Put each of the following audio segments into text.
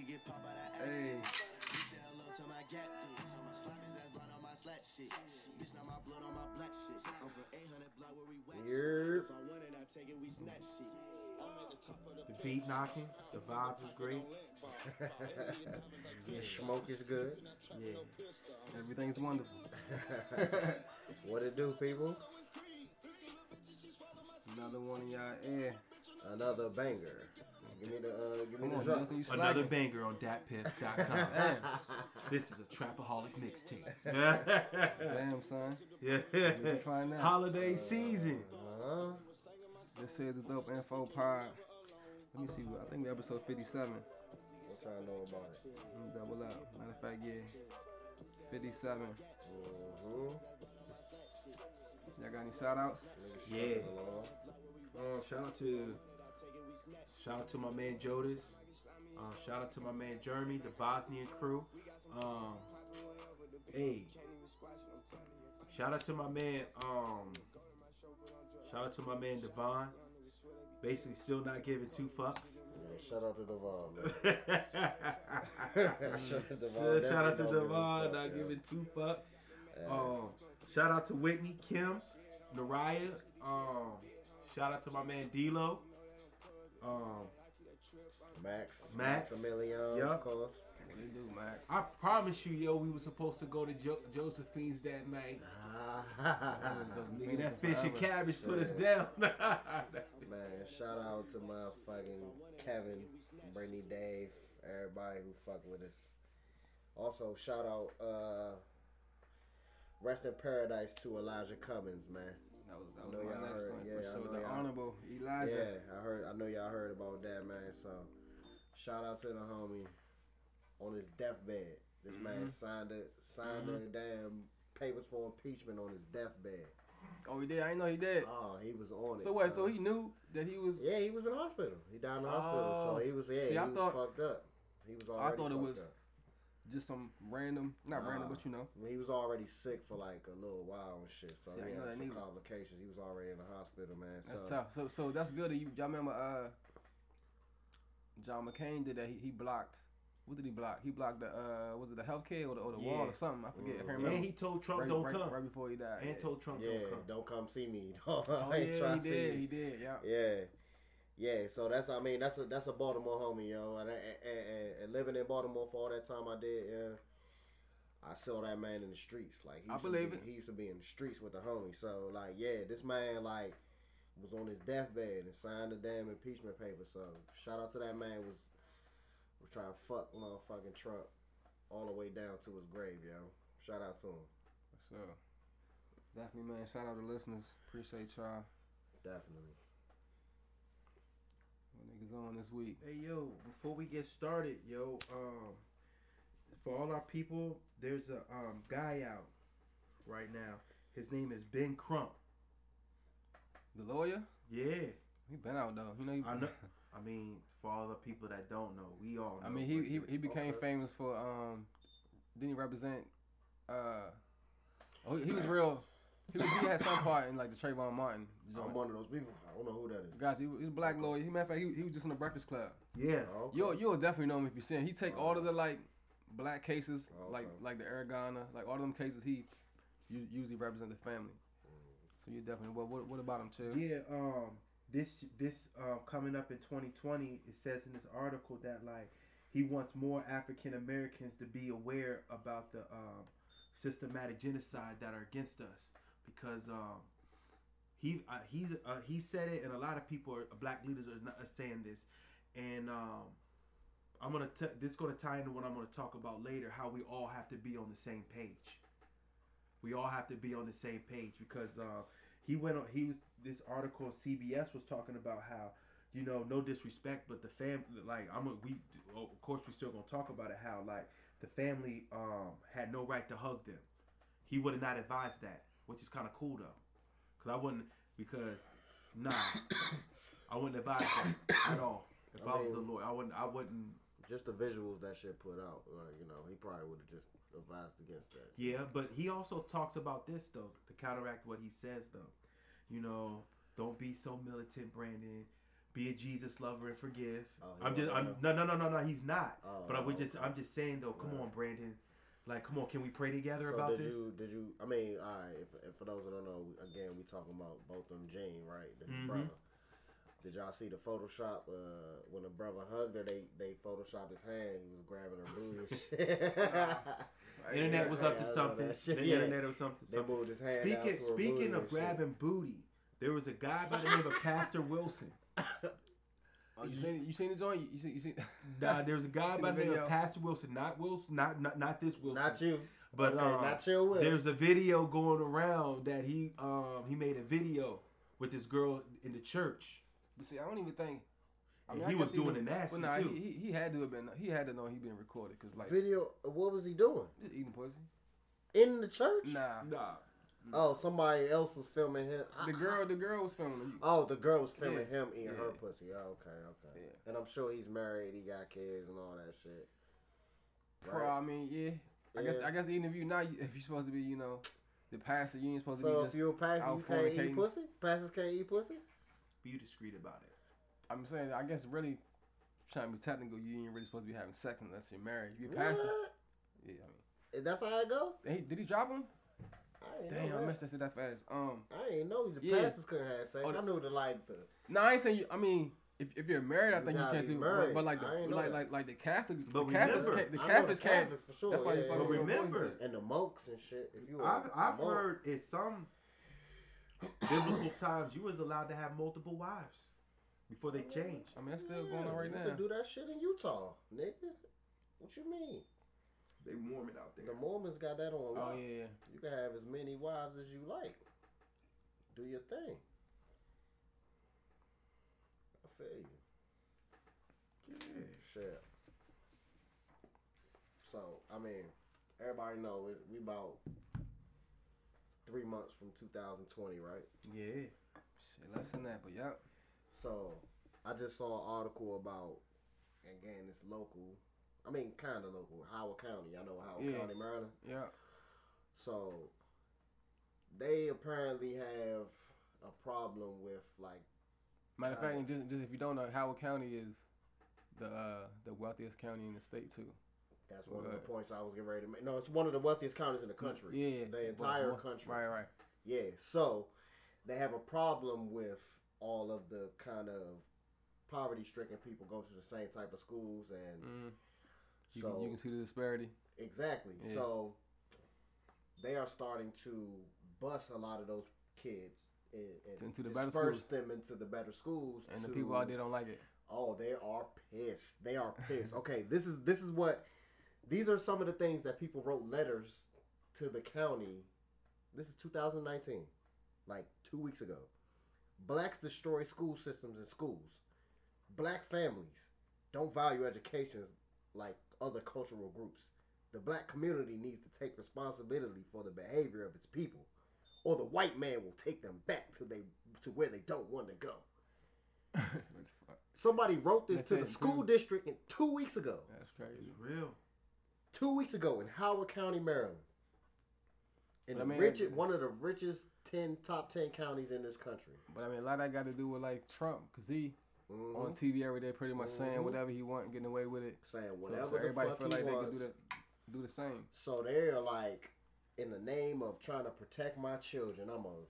pussy get popped by that Hey. Hello to my gap bitch. My slime is ass brown on my shit. Bitch, my blood on my black shit. I'm from 800 block where we wax. If I want it, I take it. We snatch shit. The beat knocking. The vibe is great. the smoke is good. Yeah. Everything's wonderful. what it do, people? Another one in y'all air. Another banger. Give me the uh, give me Come the on, drop. Justin, you Another slacking. banger on datpiff.com. This is a trapaholic mixtape. damn, son. yeah. Where'd you find that? Holiday season. Uh-huh. This is a dope info pod. Let me see. I think we episode 57. What's y'all know about it? Let me double up. Matter of fact, yeah. 57. Mm-hmm. Y'all got any shout outs? Yeah. Uh, shout out to shout out to my man Jodis. Uh, shout out to my man Jeremy, the Bosnian crew. Um, hey, shout out to my man. Um, shout out to my man Devon. Basically, still not giving two fucks. Yeah, shout out to Devon, shout out to Devon. shout, out to Devon, not giving two fucks. Um, shout out to Whitney, Kim, Naraya. Um, shout out to my man D'Lo. Um, Max. Max. Maximilian, Yup. of course. What they do, Max? I promise you, yo, we were supposed to go to jo- Josephine's that night. Nigga, that fish and cabbage put us down. Man, shout out to my fucking Kevin, Brittany, Dave, everybody who fuck with us. Also, shout out, uh, rest in paradise to Elijah Cummings, man. That was, that I was know my y'all heard- one yeah, for sure. The Honorable Elijah. Yeah, I heard. I know y'all heard about that, man. So, shout out to the homie on his deathbed. This man Mhm. signed it, signed the damn papers for impeachment on his deathbed. Oh, he did? I didn't know he did. Oh, he was on it. so what? So he knew that he was. Yeah, he was in the hospital. He died in the hospital. Oh. So he was. Yeah, See, he I was thought- fucked up. He was already. I thought it was- Up. Just some random, not random, but you know. He was already sick for like a little while and shit. So See, he had some nigga- complications. He was already in the hospital, man. That's so tough. So, so that's good. That you, y'all remember, uh, John McCain did that. He, he blocked. What did he block? He blocked the, uh, was it the healthcare or the, or the wall or something? I forget. I can't and he told Trump right, don't right, come. right before he died. and yeah. told Trump yeah, don't come. don't come see me. Oh yeah, he did. He did. Yeah. Yeah, yeah. So that's I mean that's a that's a Baltimore homie, yo. And, and, and, and living in Baltimore for all that time I did, yeah. I saw that man in the streets. Like he I used believe to it. be, He used to be in the streets with the homie. So like, yeah, this man like was on his deathbed and signed the damn impeachment paper. So shout out to that man was was trying to fuck motherfucking Trump all the way down to his grave, yo. Shout out to him. So definitely, man. Shout out to listeners. Appreciate y'all. Definitely. What niggas on this week? Hey yo, before we get started, yo, um, for all our people, there's a um guy out right now. His name is Ben Crump. The lawyer. Yeah, He been out though. You know. He, I know. I mean, for all the people that don't know, we all know. I mean, he he, he became famous for um. Didn't he represent? Uh, oh, he, he was real. He, was, he had some part in like the Trayvon Martin. I'm joint. one of those people. I don't know who that is. Guys, he, he's a black lawyer. He matter of fact, he, he was just in the Breakfast Club. Yeah, Oh, okay. You'll you'll definitely know him if you see him. He take all of the like black cases, Okay. like like the Aragona, like all of them cases. He usually represent the family. So you definitely. What what, what about him, too? yeah. Um, this this uh, coming up in 2020, it says in this article that like he wants more African Americans to be aware about the um, systematic genocide that are against us because um, he uh, he's uh, he said it and a lot of people are black leaders are, not, are saying this. And um, I'm gonna t- this gonna tie into what I'm gonna talk about later how we all have to be on the same page. We all have to be on the same page because uh, he went on he was this article CBS was talking about how you know no disrespect but the fam like I'm a, we of course we still gonna talk about it how like the family um, had no right to hug them. He would have not advised that which is kind of cool though because I wouldn't because nah I wouldn't advise that at all if I, I was the lawyer I wouldn't I wouldn't Just the visuals that shit put out, like you know, he probably would have just advised against that. Yeah, but he also talks about this though to counteract what he says though. You know, don't be so militant, Brandon. Be a Jesus lover and forgive. Oh, I'm just, I'm, no, no, no, no, no. He's not. Oh, but I would okay. just, I'm just saying though. Come Right. on, Brandon. Like, come on, can we pray together So about did this? you did you? I mean, all right. If, if for those that don't know, again, we talking about Botham Jean, right? His Mhm. brother. Did y'all see the Photoshop uh, when the brother hugged her? They they photoshopped his hand. He was grabbing her booty. and shit. Internet was up to Yeah, I know something. The Yeah. internet was something. they something. moved his hand. Speaking down to her speaking of and shit. grabbing booty, there was a guy by the name of Pastor Wilson. Oh, you seen it? You seen it on? You see? You see? Nah, there was a guy by the the name of Pastor Wilson, not Wilson, not not not this Wilson, Not you, but okay, um, not your will. there's a video going around that he um he made a video with this girl in the church. But see, I don't even think. I And mean, he I was doing been- it nasty, Well, nah, too. He, he, he had to have been. He had to know he been recorded because like Video. What was he doing eating pussy. in the church? Nah, Nah, Oh, somebody else was filming him. the girl, the girl was filming. You, Oh, the girl was filming Yeah, him eating her pussy. Oh, okay, okay. Yeah. And I'm sure he's married. He got kids and all that shit. Pro, I mean, yeah. I guess I guess even if you not if you're supposed to be, you know, the pastor, you ain't supposed to So be if just. you're a pastor, out you can't eat fornicating. pussy. Pastors can't eat pussy. be discreet about it. I'm saying, I guess really trying to be technical, you ain't really supposed to be having sex unless you're married. You're a pastor, What? yeah. I mean, That's how I go. Hey, did he drop him? I Damn, know I missed that shit that fast. Um, I ain't know the Yeah. pastors couldn't have sex. Oh, I knew the like the. no, I ain't saying you. I mean, if, if you're married, I think you gotta can't do. married. But, but like the I ain't know like like like the Catholics, But the Catholics remember- can't. The I know Catholics the can't. Catholics for sure. That's why you fucking yeah. with boys and remember- And the monks and shit. If you were I've, a I've monk, heard in some biblical times you was allowed to have multiple wives before they changed. I mean, that's still going on right you now. could do that shit in Utah, nigga. What you mean? They Mormon out there. The Mormons got that on Oh lock. yeah, yeah. You can have as many wives as you like. Do your thing. I feel you. Yeah. Shit. So I mean, everybody know it, we about three months from 2020, right? Yeah. Shit, less than that, but yeah. So I just saw an article about, again, it's local. I mean, kind of local, Howard County. I know Howard Yeah. County, Maryland. Yeah. So they apparently have a problem with like Matter of fact, just, just if you don't know, Howard County is the uh, the wealthiest county in the state too. that's one of the points I was getting ready to make. No, it's one of the wealthiest counties in the country. Yeah, the entire country. Right, right. Yeah, so they have a problem with all of the kind of poverty-stricken people go to the same type of schools, and Mm. You, so can, you can see the disparity. exactly. Yeah. So they are starting to bust a lot of those kids and, and Into the better disperse schools. them into the better schools. And the people out there don't like it. Oh, they are pissed. They are pissed. okay, this is this is what these are some of the things that people wrote letters to the county. This is 2019, like two weeks ago. Blacks destroy school systems and schools. Black families don't value education like other cultural groups. The black community needs to take responsibility for the behavior of its people, or the white man will take them back to they to where they don't want to go. Somebody wrote this That's to the school dude. district in two weeks ago. That's crazy. It's real. Two weeks ago in Howard County, Maryland. In But the I mean, richest, one of the richest ten top ten counties in this country. But I mean, a lot of that got to do with like Trump, cause he Mhm. on TV every day, pretty much saying Mhm. whatever he want, getting away with it. Saying So, whatever so the everybody feel like they can do the do the same. So they're like, in the name of trying to protect my children, I'm gonna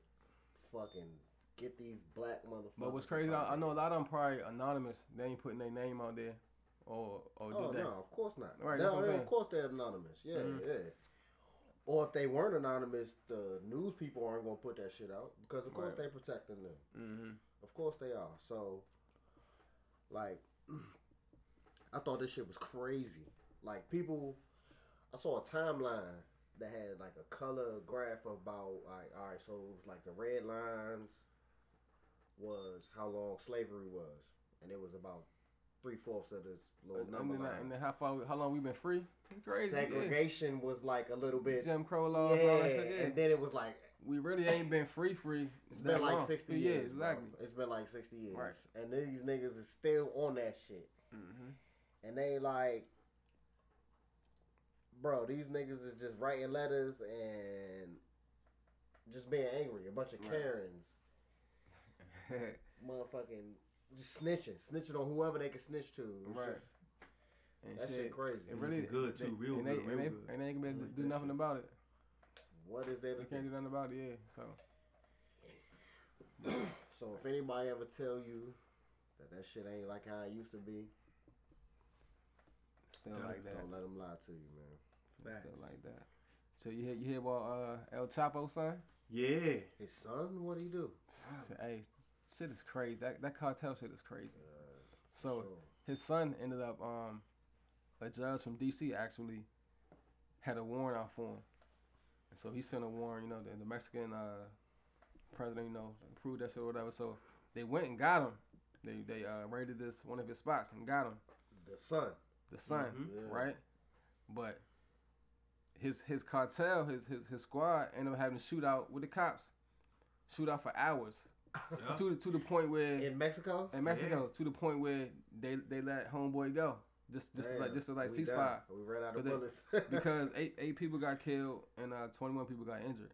fucking get these black motherfuckers. But what's crazy, I, I know a lot of them probably anonymous. They ain't putting their name out there, or or Oh no, of course not. Right, No, that's what I'm they- saying. of course they're anonymous. Yeah, Mhm. yeah. Or if they weren't anonymous, the news people aren't gonna put that shit out because of course Right. they protecting them. Mm-hmm. Of course they are. So, like, I thought this shit was crazy. Like people, I saw a timeline that had like a color graph about like, all right, so it was like the red lines was how long slavery was, and it was about three fourths of this little And, number then, line. and then how far, how long we been free? It's crazy. yeah. Segregation was like a little bit. Jim Crow laws yeah, and all that. Yeah. and then it was like we really ain't been free, free. It's that been like long. 60 years. bro. exactly. It's been like 60 years. Right. And these niggas is still on that shit. Mm-hmm. And they like, bro, these niggas is just writing letters and just being angry. A bunch of Right. Karens. Motherfucking just snitching. Snitching on whoever they can snitch to. It's Right. just- And That shit crazy. It really looking good, they- too, real and they, good, real and they, good. And they ain't gonna be I able to like do nothing shit. about it. What is there They can't do? do nothing about it. Yeah. So So if anybody ever tell you that that shit ain't like how it used to be, still Gotta- like that. don't let them lie to you, man. Facts. Still like that. So you hear you hear about uh, El Chapo son? Yeah. His son, what do he do? Hey, shit is crazy. That that cartel shit is crazy. So Sure. his son ended up um a judge from DC actually had a warrant out for him. And so he sent a warrant, you know, the, the Mexican uh president, you know, approved that shit or whatever. So they went and got him. They they uh raided this one of his spots and got him. the son. The son, Mhm. Yeah. right? But his his cartel, his his his squad ended up having a shootout with the cops. Shootout for hours. Yeah. To the to the point where In Mexico? in Mexico to the point where they they let homeboy go just just to like Damn, just like ceasefire. We ran out of But they- bullets. because eight eight people got killed and uh 21 people got injured.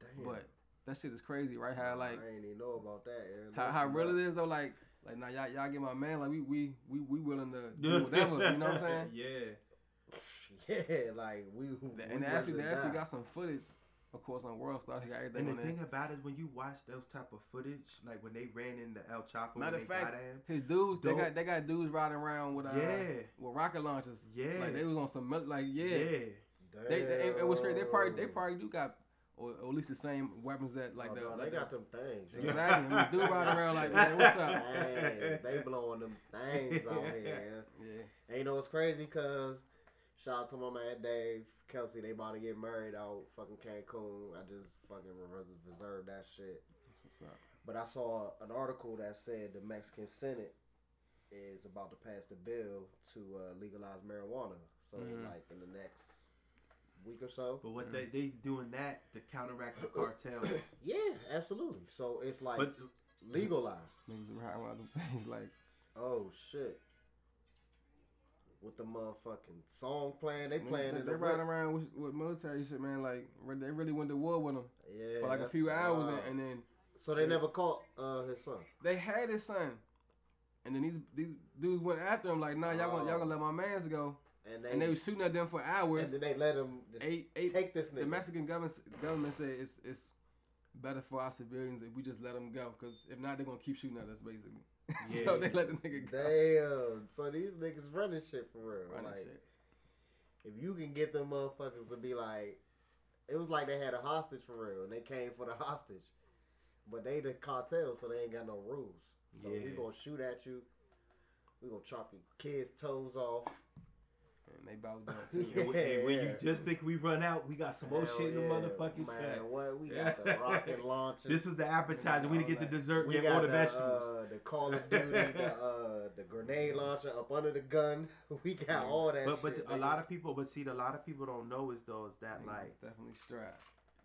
Damn. But that shit is crazy, right? How like I ain't even know about that. Aaron. how, how real it is though. Like like now y'all y'all get my man. Like we we we we willing to do whatever. you know what I'm saying? Yeah. Yeah, like we. we And they actually they actually got some footage. Of course, on World Star, they got everything And the on there. thing about it, when you watch those type of footage, like when they ran into El Chapo, Matter of they fact, got him, His dudes, they got they got dudes riding around with uh Yeah. with rocket launchers. Yeah. like they was on some mil- like yeah, yeah. They, they it, it was great. They probably they probably do got or, or at least the same weapons that like oh, the no, like they the- got them things. yo. exactly. I mean, dude riding around like man, what's up? Dang, they blowing them things out here. Yeah, And you know it's crazy because shout out to my man Dave Kelsey. They about to get married out fucking Cancun. I just fucking reserved that shit. that's what's up. But I saw an article that said the Mexican Senate is about to pass the bill to uh, legalize marijuana. So Mhm. like in the next week or so. But what they they doing that to counteract the cartels. Yeah, absolutely. So it's like but legalized. Niggas be riding around them things like Oh shit. With the motherfucking song playing, they playing they, in they the riding around with, with military shit, man. Like they really went to war with him Yeah, for like a few hours, wild. and, then so they never caught uh, his son. they had his son, and then these these dudes went after him like, nah, y'all gonna y'all gonna let my man's go, And they, and they was shooting at them for hours. and then they let them Eight- eight- take this The. Mexican government government said it's it's better for our civilians if we just let them go, because if not, they're gonna keep shooting at us basically. so Yeah. they let the nigga go. Damn. So these niggas running shit for real. Running like shit. if you can get them motherfuckers to be like, it was like they had a hostage for real, and they came for the hostage, but they the cartel, so they ain't got no rules. So we gonna shoot at you. We gonna chop your kids' toes off. And they bowed down too. Yeah. and when, you just think we run out, we got some more shit in the yeah. motherfucking man. sack. What we got the rocket launcher. This is the appetizer. We didn't get the dessert we got or the the, vegetables. Uh, the Call of Duty, the uh, the grenade launcher up under the gun. We got all that. but but shit, a lot of people, but see, a lot of people don't know is though is that like definitely strapped.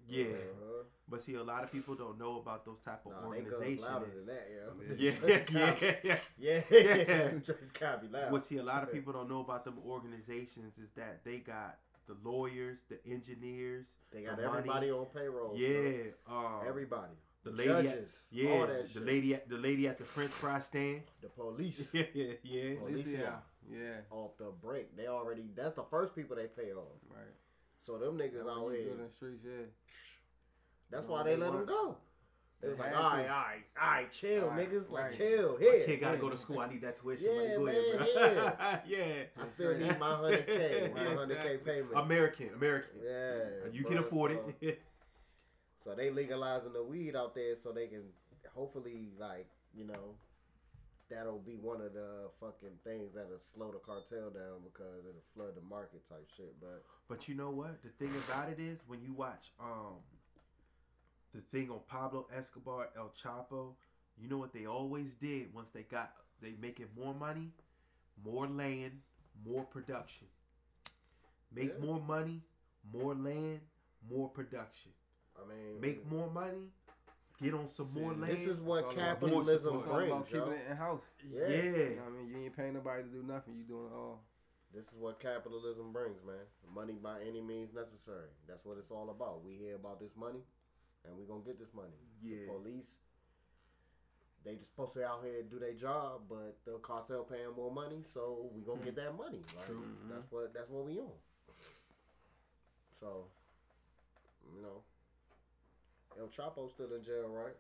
Yeah. Uh-huh. But see, a lot of people don't know about those type of Nah, organizations. louder than that, yo. Yeah, yeah, yeah. Yeah, Yeah. Just gotta be loud. What see, a lot of people don't know about them organizations is that they got the lawyers, the engineers, They got the money. everybody on payroll. Yeah, um, everybody. the The lady, at, judges, yeah, all that the shit. lady at the lady at the French fry stand. The police yeah, yeah, yeah. Police, yeah. yeah, off the break. They already. That's the first people they pay off. right. So them niggas That out here. good in the streets, yeah. That's Well, why they they let them go. They They was like, had all to. right, all right, all right, chill, All right, niggas, like right. chill. My Here, kid gotta go to school. I need that tuition Yeah, money. Go man, ahead, bro. yeah. I still need my hundred k, my hundred k payment. American, American. Yeah, You can afford so- it. So they legalizing the weed out there, so they can hopefully like you know that'll be one of the fucking things that'll slow the cartel down because it'll flood the market type shit. But But you know what? The thing about it is when you watch um the thing on Pablo Escobar, El Chapo, you know what they always did once they got they making more money, more land, more production. Make Yeah. more money, more land, more production. I mean, Make more money, get on some more land. This is what It's all about- capitalism It's all about brings, keeping it in house. Yeah. yeah. You know I mean? You ain't paying nobody to do nothing. You doing it all. This is what capitalism brings, man. Money by any means necessary. That's what it's all about. We hear about this money, and we gonna get this money. Yeah. The police, they just supposed to out here do their job, but the cartel paying more money, so we gonna get hmm. that money. Like True. that's mm-hmm. what that's what we on. So, you know, El Chapo still in jail, right?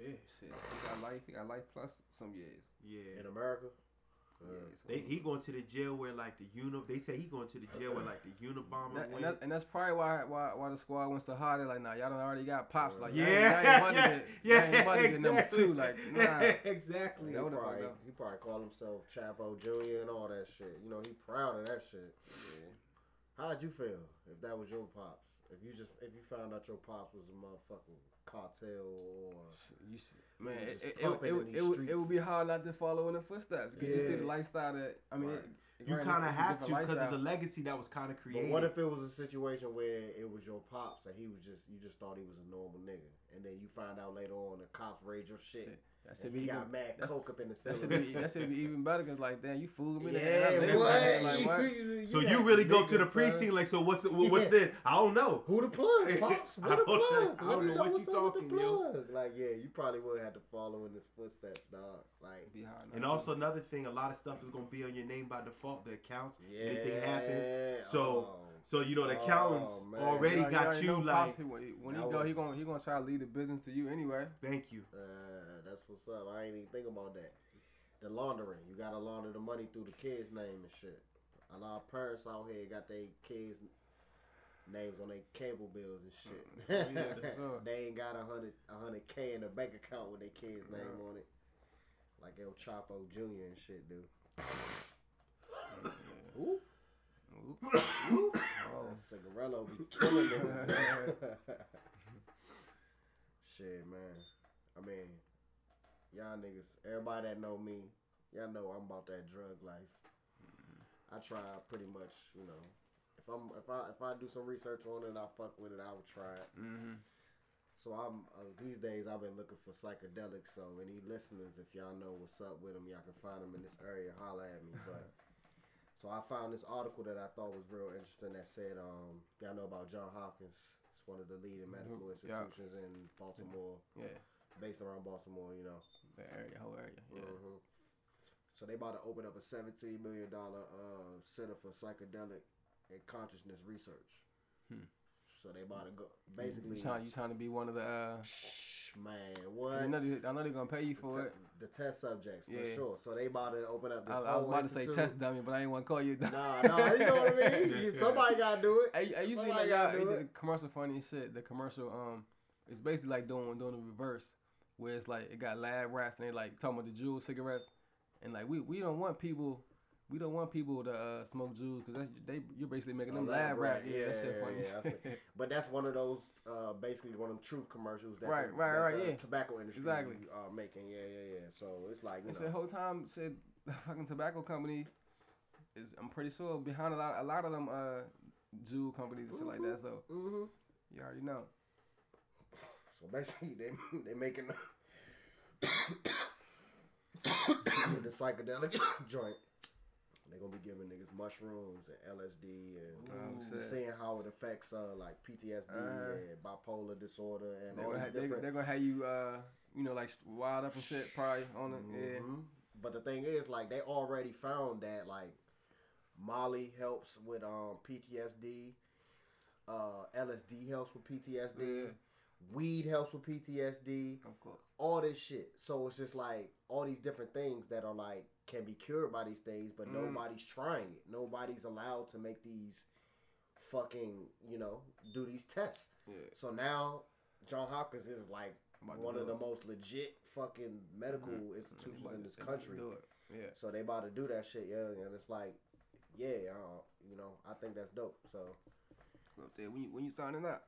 Yeah. Shit, he got life. He got life plus some years. Yeah. In America. Yeah, Uh, They, he going to the jail where like the uni. They say he going to the jail where like the Unabomber That- and, went. that, and that's probably why why why the squad went so hard. They're like, nah, y'all done already got pops. Like, yeah, y'all ain't, y'all ain't about to yeah, yeah, y'all ain't about to get number exactly. two. Like, nah. exactly. he, probably, fucked up. he probably called himself Chapo Jr. and all that shit. You know, he proud of that shit. Yeah. How'd you feel if that was your pops? If you just if you found out your pops was a motherfucking cartel or You see, man, was it, it, it, it, would- it, would, it would be hard not to follow in the footsteps because you see the lifestyle that I mean, Right. You kind of it's- it's a have to because of the legacy that was kind of created. But what if it was a situation where it was your pops and he was just you just thought he was a normal nigga, and then you find out later on the cops raid your shit, Shit, that and should he be got even, mad that's- coke up in the that should be that should be even better because like, damn, you fooled me. yeah, Yeah, I live what? like that. Like, what? You- so you really go to the precinct like, so what's the, what, what's Yeah. this? I don't know. Who the plug, pops? Who I the don't- plug? I don't me know what what's you up with the talking, yo. plug. Like, yeah, you probably would have to follow in his footsteps, dog. Like, behind. And also another thing, a lot of stuff is gonna be on your name by default. The accounts, yeah, anything happens. So, oh. So you know the Oh, accountants man. already You got already you like. He- when he, when he That go, he gonna he gonna try to lead the business to you anyway. Thank you. Uh, that's what's up. I ain't even think about that. The laundering. You gotta launder the money through the kids' name and shit. A lot of parents out here got their kids' names on their cable bills and shit. Yeah, sure. they ain't got a hundred a hundred K in a bank account with their kids' name on it. Like El Chapo Jr. and shit do. Ooh. Oop. Oh, Cigarello be killing them. Shit, man. I mean, y'all niggas, everybody that know me, y'all know I'm about that drug life. I try pretty much, you know. If I'm if I if I do some research on it, I fuck with it. I would try it. Mm-hmm. So I'm uh, these days I've been looking for psychedelics. So any listeners, if y'all know what's up with them, y'all can find them in this area. Holla at me. But so I found this article that I thought was real interesting that said, um, y'all know about John Hopkins. It's one of the leading medical Yeah. institutions in Baltimore, Yeah, based around Baltimore. You know. the area, whole area. Yeah. Mhm. So they about to open up a seventeen million dollar uh, center for psychedelic and consciousness research. Hmm. So they about to go basically. You trying, you trying to be one of the? Uh, Shh, man. what? I know, they, I know they're gonna pay you the, for te- it. the test subjects for Yeah. sure. So they about to open up this I, I was about to say test dummy, but I ain't want to call you. that. Nah, nah, you know what I mean. Somebody gotta do it. Hey, hey, you Somebody like gotta y'all, do the it. commercial funny shit. The commercial, um, it's basically like doing doing the reverse, where it's like it got lab rats and they like talking about the Juul cigarettes, and like we we don't want people. We don't want people to uh, smoke Juuls because they you're basically making them Oh, lab rat. Yeah, that Yeah, shit funny. yeah, I But that's one of those, uh, basically one of them truth commercials that Right, the, right, that right, the yeah. tobacco industry Exactly. are making. Yeah, yeah, yeah. So it's like you And know, shit, whole time said the fucking tobacco company is I'm pretty sure behind a lot a lot of them uh Juul companies and shit like that. So hmm you already know. So basically, they they making the psychedelic joint. They're gonna be giving niggas mushrooms and LSD and Oh, shit. seeing how it affects uh like PTSD Uh-huh. and bipolar disorder and They're all gonna, these have, they, different. they're gonna have you uh you know like wild up and shit probably on it. Yeah. Mhm. But the thing is, like, they already found that like Molly helps with um PTSD. Uh, LSD helps with PTSD. Yeah. Weed helps with PTSD. Of course. all this shit. So it's just like all these different things that are like can be cured by these things, but Mm. nobody's trying it. Nobody's allowed to make these fucking, you know, do these tests. Yeah. So now John Hopkins is like one of the most legit fucking medical Mhm. institutions in this they about to country. It. Yeah. So they about to do that shit, yeah, and it's like, yeah, uh, you know, I think that's dope. So up there when you when you signing up.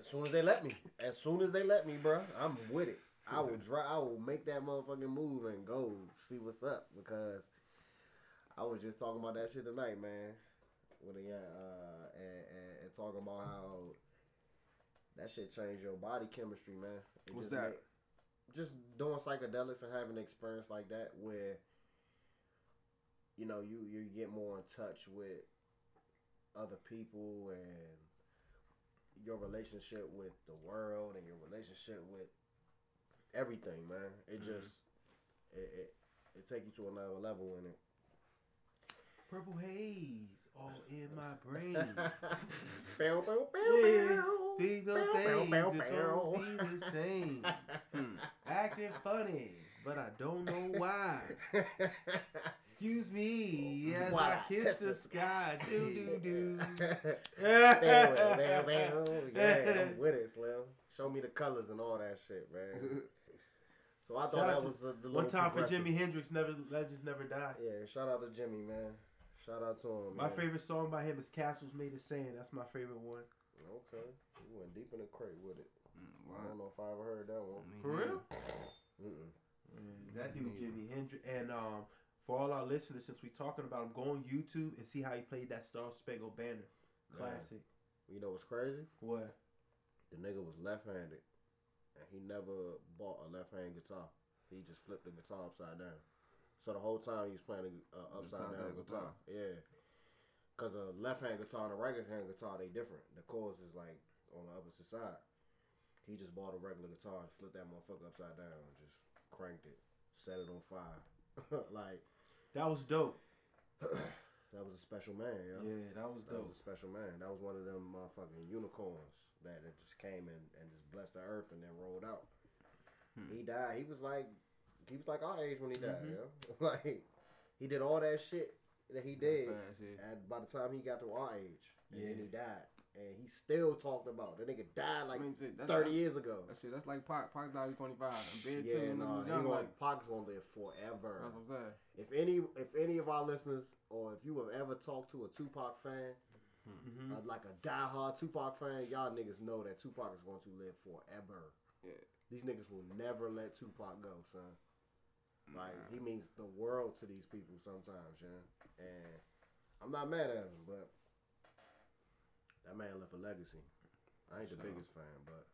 as soon as they let me, as soon as they let me, bro, I'm with it. I will drive. I will make that motherfucking move and go see what's up because I was just talking about that shit tonight, man. With a uh, and, and, and talking about how that shit changed your body chemistry, man. It What's just that? make- just doing psychedelics and having an experience like that where you know you you get more in touch with other people and your relationship with the world and your relationship with everything, man. It Mhm. just it, it it take you to another level in it. Purple haze all in my brain. Bow, bow, bow, Yeah. Things Bow, don't bow, things bow, just bow. don't be the same. Hmm. Acting funny, but I don't know why. Excuse me as Why? I kiss the sky. Do do do. Yeah, I'm with it, Slim. Show me the colors and all that shit, man. So I thought Shout that to- was the, the One time for progressive. Jimi Hendrix, never legends never die. Yeah, shout out to Jimi, man. Shout out to him. My man. favorite song by him is "Castles Made of Sand." That's my favorite one. Okay, you went deep in the crate with it. Mm, I don't know if I ever heard that one. For real? Mm-mm. That dude Me Jimi Hendrix. And um, for all our listeners, since we're talking about him, go on YouTube and see how he played that Star Spangled Banner. Classic. You know what's crazy? What? The nigga was left-handed, and he never bought a left-hand guitar. He just flipped the guitar upside down. So the whole time he was playing a uh, upside down down guitar. guitar. Yeah. Cause a left-hand guitar and a right-hand guitar they different. The chords is like on the opposite side. He just bought a regular guitar and flipped that motherfucker upside down and just cranked it, set it on fire. like That was dope. that was a special man, yo. Yeah, that was That dope. was a special man. That was one of them motherfucking unicorns that, that just came and, and just blessed the earth and then rolled out. Hmm. He died. He was like he was like our age when he died, Mhm. yo. like he did all that shit that he did Fast, yeah. and by the time he got to our age. And then Yeah. he died. And he still talked about it. The nigga died like I mean, shit, thirty that's, years ago. That shit, that's like Pac. Pac died at 25. I'm big Yeah, too. no, No, he young, like, Pac's gonna live forever. that's what I'm saying. If any if any of our listeners or if you have ever talked to a Tupac fan, Mm-hmm. uh, like a diehard Tupac fan, y'all niggas know that Tupac is going to live forever. Yeah. These niggas will never let Tupac go, son. Like Nah. he means the world to these people sometimes, yeah. And I'm not mad at him, but that man left a legacy. I ain't the biggest fan, but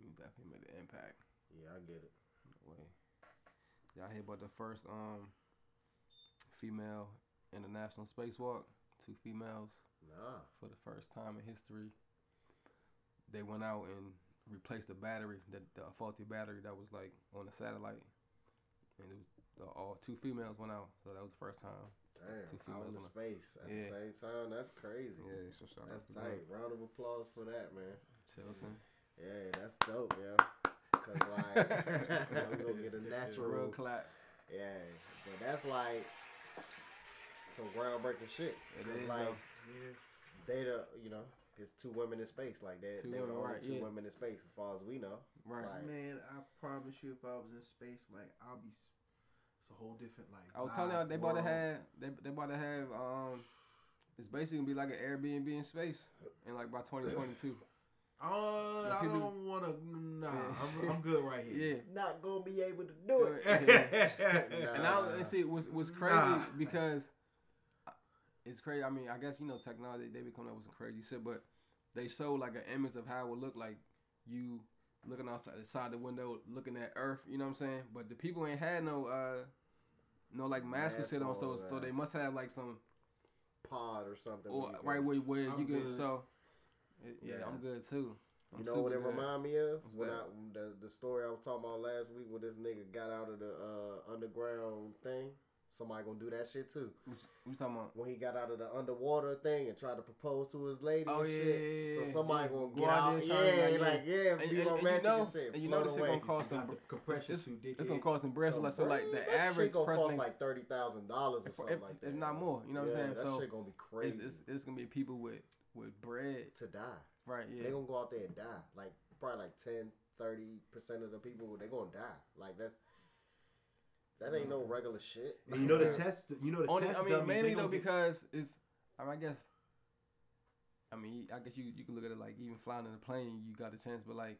You definitely made an impact. yeah, I get it. a way. Y'all hear about the first um female international spacewalk? Two females Nah, for the first time in history. They went out and replaced the battery, the, the faulty battery that was like on the satellite, and it was the, all two females went out. So that was the first time. damn, Two out females a- space at Yeah. the same time. That's crazy. Yeah, so shout That's out tight. Round of applause for that, man. Chelsea. Yeah, that's dope, yo. Cause like, I'm gonna get a natural. clap. Yeah, but that's like some groundbreaking shit. It is, like though. Yeah. they the you know it's two women in space. Like they Two they were the women, only right, two yeah. women in space as far as we know. Right. Like- Man, I promise you, if I was in space, like I'll be. It's a whole different like. I was telling y'all vibe, they about to have they they about to have um it's basically gonna be like an Airbnb in space in like by 2022. Uh, Yeah, I don't want to. Nah, Yeah. I'm, I'm good right here. yeah. Not gonna be able to do it. Yeah. And I Nah. and see what's what's crazy Nah. because it's crazy. I mean, I guess you know technology they be coming up with some crazy shit, but they show like an image of how it would look like you looking outside the side the window looking at Earth. You know what I'm saying? But the people ain't had no uh no like mask and shit on, so so they must have like some Pod or something. or where right where where you good. good. So it, yeah, Yeah. I'm good too. I'm You know what it remind me of? What's When that? I, the the story I was talking about last week, where this nigga got out of the uh, underground thing. Somebody gonna do that shit too. What you talking about? When he got out of the underwater thing and tried to propose to his lady Oh, and yeah, shit. yeah, yeah, so somebody Yeah, gonna go out out, there yeah, trying to, like, like, yeah, And- be and- and you know- and shit. and you know this shit gonna cost You some. got the compression it's- suit, dickhead. It's gonna cost some bread. So like, so like the that shit average gonna person, cost ain't- like thirty thousand dollars or something if, like that. if not more, you know what yeah, I'm saying? That So shit gonna be crazy it's it's gonna be people with with bread, to die. right? Yeah. They Yeah, gonna go out there and die. Like probably like 10, 30 percent of the people they gonna die. Like that's that ain't no regular shit. And you know the test. You know the Only, test. I mean, dummies, mainly though get- because it's. I, mean, I guess. I mean, I guess you you can look at it like even flying in a plane, you got a chance, but like,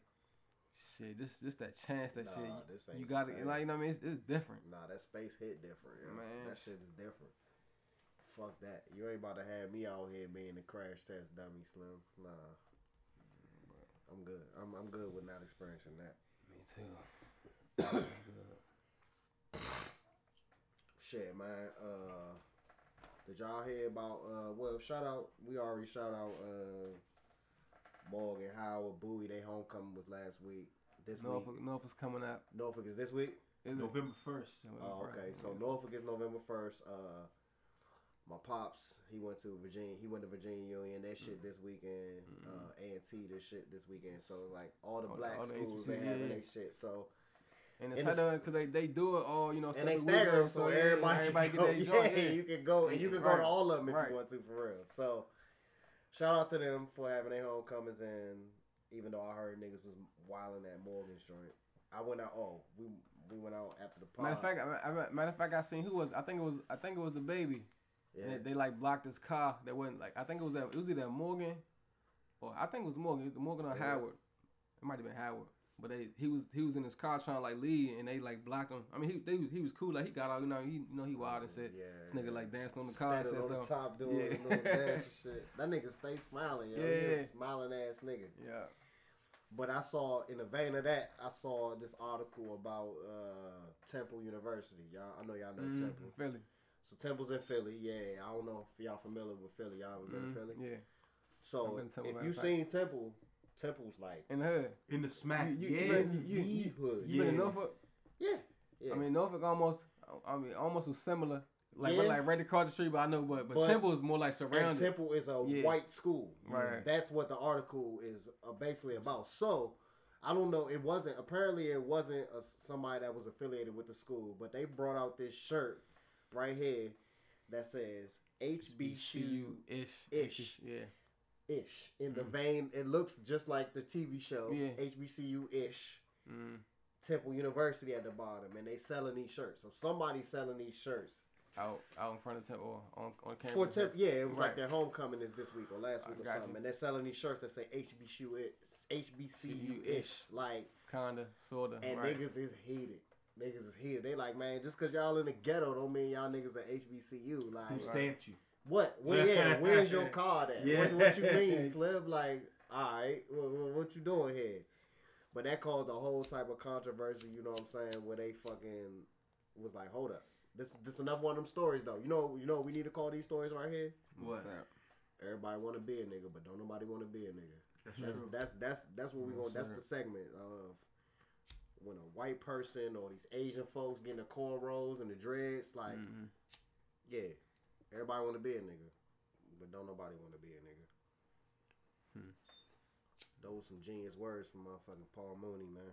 shit, just just that chance, that Nah, shit, this you, ain't you got to like, you know what I mean? It's, it's different. Nah, that space hit different, yo. Man, That shit is different. Fuck that. You ain't about to have me out here being a crash test dummy, Slim. Nah. I'm good. I'm I'm good with not experiencing that. Me too. Shit, man. Uh, did y'all hear about? Uh, well, shout out. We already shout out. Uh, Morgan Howard Bowie. They homecoming was last week. this Norfolk, week. Norfolk's coming out. Norfolk is this week. Is? November first. Oh, okay. So Yeah. Norfolk is November first. Uh, my pops, he went to Virginia. He went to Virginia Union. That shit this weekend. Uh, A and T this shit this weekend. So like all the All the- black all the schools, they HBCU, having yeah. their shit. So And it's because they, they do it all, you know, and they stagger them so everybody, everybody can get their yeah, joint. Yeah, you can go and you can go to all of them if Right. you want to for real. So shout out to them for having their homecomings and even though I heard niggas was wilding at Morgan's joint, I went out. Oh, we we went out after the pod. Matter of fact, I, I, matter of fact, I seen who was. I think it was. I think it was the baby. yeah. They, they like blocked his car. They wasn't like. I think it was that. It was either Morgan, or I think it was Morgan. It was Morgan or Yeah. Howard. It might have been Howard. But they he was he was in his car trying to like leave, and they like blocked him. I mean, he they, was- he was cool. Like he got out. You know, he you know he wild and shit. Yeah, This nigga like danced on the car and shit. on the So top doing Yeah. little dance and shit. That nigga stay smiling, yo. Yeah. smiling ass nigga. yeah. But I saw in the vein of that, I saw this article about uh, Temple University. Y'all, I know y'all know Mhm, Temple. Philly. So Temple's in Philly. Yeah, I don't know if y'all familiar with Philly. Y'all ever been Mhm, to Philly? Yeah. So I've been to Temple, if you seen Temple, Temple's like In the hood. In the smack. You- you- yeah. you been- you- the you- hood. You been in Yeah. Norfolk? yeah, yeah. I mean, Norfolk almost. I mean, almost was similar. Like Yeah. we're like right across the street, but I know, but but, But- Temple is more like and surrounded. Temple is a Yeah. white school. Right. That's what the article is uh, basically about. So, I don't know. It wasn't apparently it wasn't a, somebody that was affiliated with the school, but they brought out this shirt right here that says HBCU ish Ish. Yeah. Ish in the vein. It looks just like the TV show Yeah. HBCU ish. Mm. Temple University at the bottom, and they selling these shirts. So somebody's selling these shirts Out out in front of Temple on on campus. for Temple. Yeah, it was like their homecoming is this week or last I week or something, you. and they're selling these shirts that say HBCU i- HBCU ish, like, Kinda, sorta. and right. niggas is heated. Niggas is heated. They like, man, just cause y'all in the ghetto don't mean y'all niggas are HBCU. Like, Who Like, stamped you? What? Where, yeah, where's your card at? Yeah. What, what you mean, Slim? Like, all right, what, what, what you doing here? But that caused a whole type of controversy. You know what I'm saying? Where they fucking was like, hold up, this this another one of them stories though. You know, you know, we need to call these stories right here. What? Everybody want to be a nigga, but don't nobody want to be a nigga. That's That's true. that's that's that's what we Yes, going. That's the segment of when a white person or these Asian folks getting the cornrows and the dreads. Like, Mhm. yeah, everybody want to be a nigga, but don't nobody want to be a nigga. Hmm. Those some genius words from motherfucking Paul Mooney, man.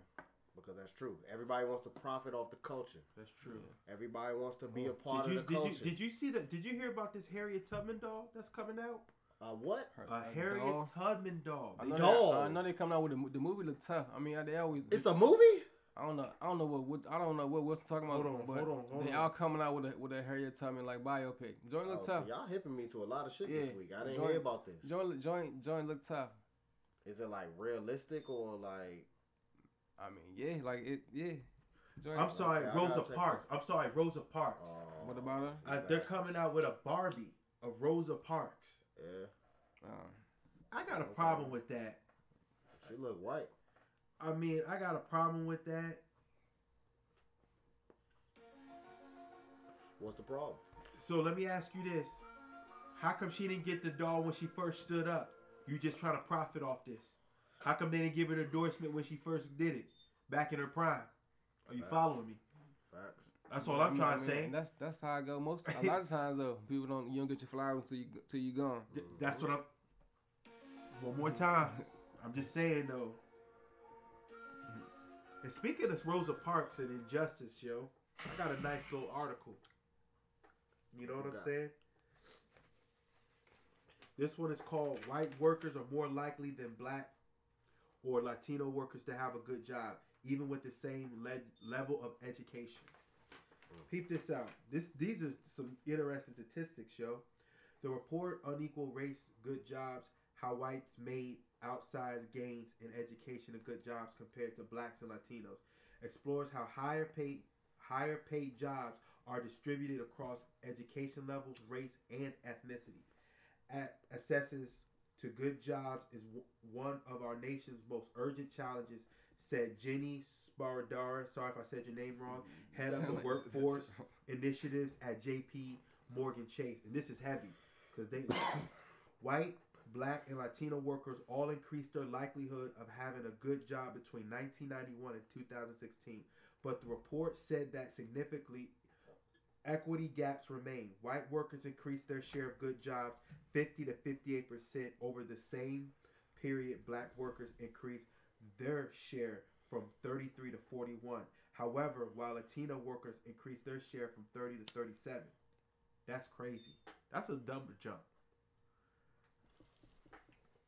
Because that's true. Everybody wants to profit off the culture. That's true. Everybody wants to be a part Did you of the did culture. you did you see that? Did you hear about this Harriet Tubman doll that's coming out? uh, what? Her- A her Harriet dog. Tubman doll. I They know, Dog. they, I know they coming out with the, the movie. Look tough. I mean, they always. It's a movie. I don't know. I don't know what, what I don't know what what's talking about. Hold on, but hold on, hold they on. all coming out with a with a Harriet Tubman like biopic. Joint Oh, look so tough. y'all hipping me to a lot of shit Yeah. this week. I didn't Joint- hear about this. Joint joint joint look tough. Is it like realistic or like? I mean, yeah, like it, yeah. Joint, I'm sorry, Okay, Rosa gotta Parks. I'm sorry, Rosa Parks. Uh, What about her? Uh, they're coming out with a Barbie of Rosa Parks. Yeah, Uh, I got a Okay. problem with that. she look white. I mean, I got a problem with that. What's the problem? So let me ask you this: How come she didn't get the doll when she first stood up? You just trying to profit off this? How come they didn't give her an endorsement when she first did it, back in her prime? Are you Facts. following me? Facts. That's all I I'm mean- trying I to mean, say. That's that's how I go. Most a lot of times though, people don't you don't get your flowers till you till you gone. Th- That's what I'm. One more time. I'm just saying though. And speaking of Rosa Parks and injustice, yo, I got a nice little article. You know what I'm saying? This one is called "White Workers Are More Likely Than Black or Latino Workers to Have a Good Job, Even with the Same le- Level of Education." Hmm. Peep this out. This these are some interesting statistics, yo. The report Unequal Race Good Jobs, how whites made outsized gains in education and good jobs compared to blacks and Latinos, explores how higher paid higher paid jobs are distributed across education levels, race, and ethnicity. At, assesses to good jobs is w- one of our nation's most urgent challenges, said Jenny Spardar. Sorry if I said your name wrong. Head of the workforce initiatives at JP Morgan Chase, and this is heavy because they white black and Latino workers all increased their likelihood of having a good job between 1991 and 2016. But the report said that significantly equity gaps remain. White workers increased their share of good jobs 50 to 58 percent over the same period. Black workers increased their share from 33 to 41. However, while Latino workers increased their share from 30 to 37. That's crazy. That's a number jump.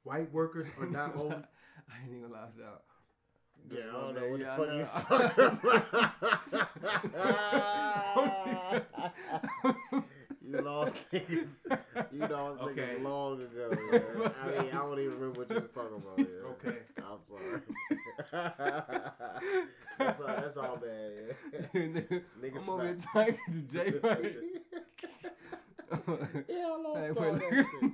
White workers are not only I ain't even gonna lie. Yeah, I don't know man, what yeah, I the know. fuck you lost niggas. You lost Okay. niggas long ago. Man. I mean, I don't even remember what you were talking about. Yeah. Okay. I'm sorry. that's all. That's all bad. Yeah. Niggas I'm over here smack. trying to get the J right. yeah, I lost all that.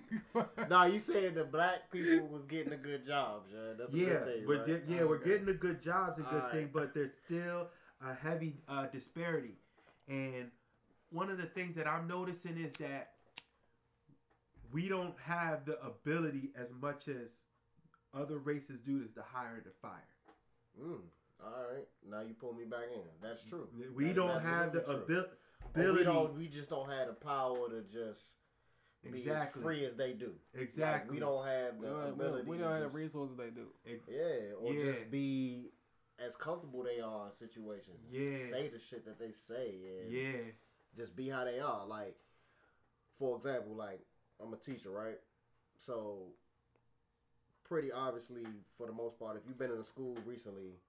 Nah, you said the black people was getting a good job, John. That's a yeah, good thing, we're right? get- yeah, we're Okay. getting a good job's a good Alright. thing, but there's still a heavy uh, disparity. And one of the things that I'm noticing is that we don't have the ability as much as other races do is to hire and to fire. Mm, all right, now you pull me back in. That's true. We That is don't have the absolutely true. abil- Or ability. We don't. We just don't have the power to just be Exactly. as free as they do. Like, Exactly. we don't have We the don't, we ability. don't, we don't have the resources they do. Yeah, or Yeah. just be as comfortable they are in situations. Yeah. Say the shit that they say and Yeah. just be how they are. Like, for example, like I'm a teacher, right? So, pretty obviously, for the most part, if you've been in a school recently,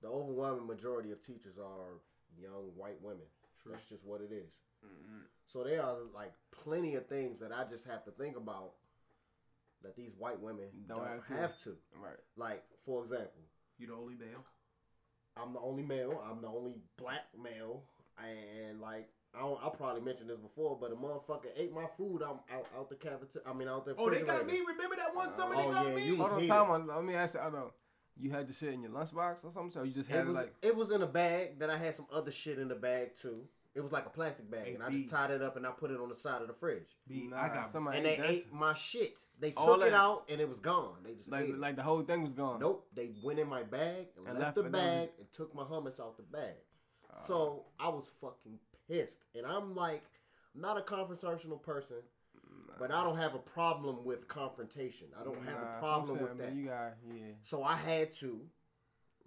the overwhelming majority of teachers are young white women. That's just what it is. Mm-hmm. So there are like plenty of things that I just have to think about that these white women Don't don't, have to. have to. Right. Like, for example, You the only male. I'm the only male. I'm the only black male, and like I don't, I probably mentioned this before, but a motherfucker ate my food out out, out the cafeteria. I mean, out the. Oh, they got me. Remember that one uh, summer Oh, they got yeah, me? you was Hold on, heated. time on. Let me ask you. I know. You had the shit in your lunchbox or something, so you just had It it, like. it was in a bag that I had some other shit in the bag too. It was like a plastic bag, Hey, and I B. just tied it up and I put it on the side of the fridge. B, Nah, I got somebody and they ate shit. my shit. They All took it out and it was gone. They just like ate it. like the whole thing was gone. Nope, they went in my bag and, And left, left the it, was- bag and took my hummus out the bag. Ah. so I was fucking pissed, and I'm like, I'm not a confrontational person, but I don't have a problem with confrontation. I don't have a problem with that. You got yeah. So I had to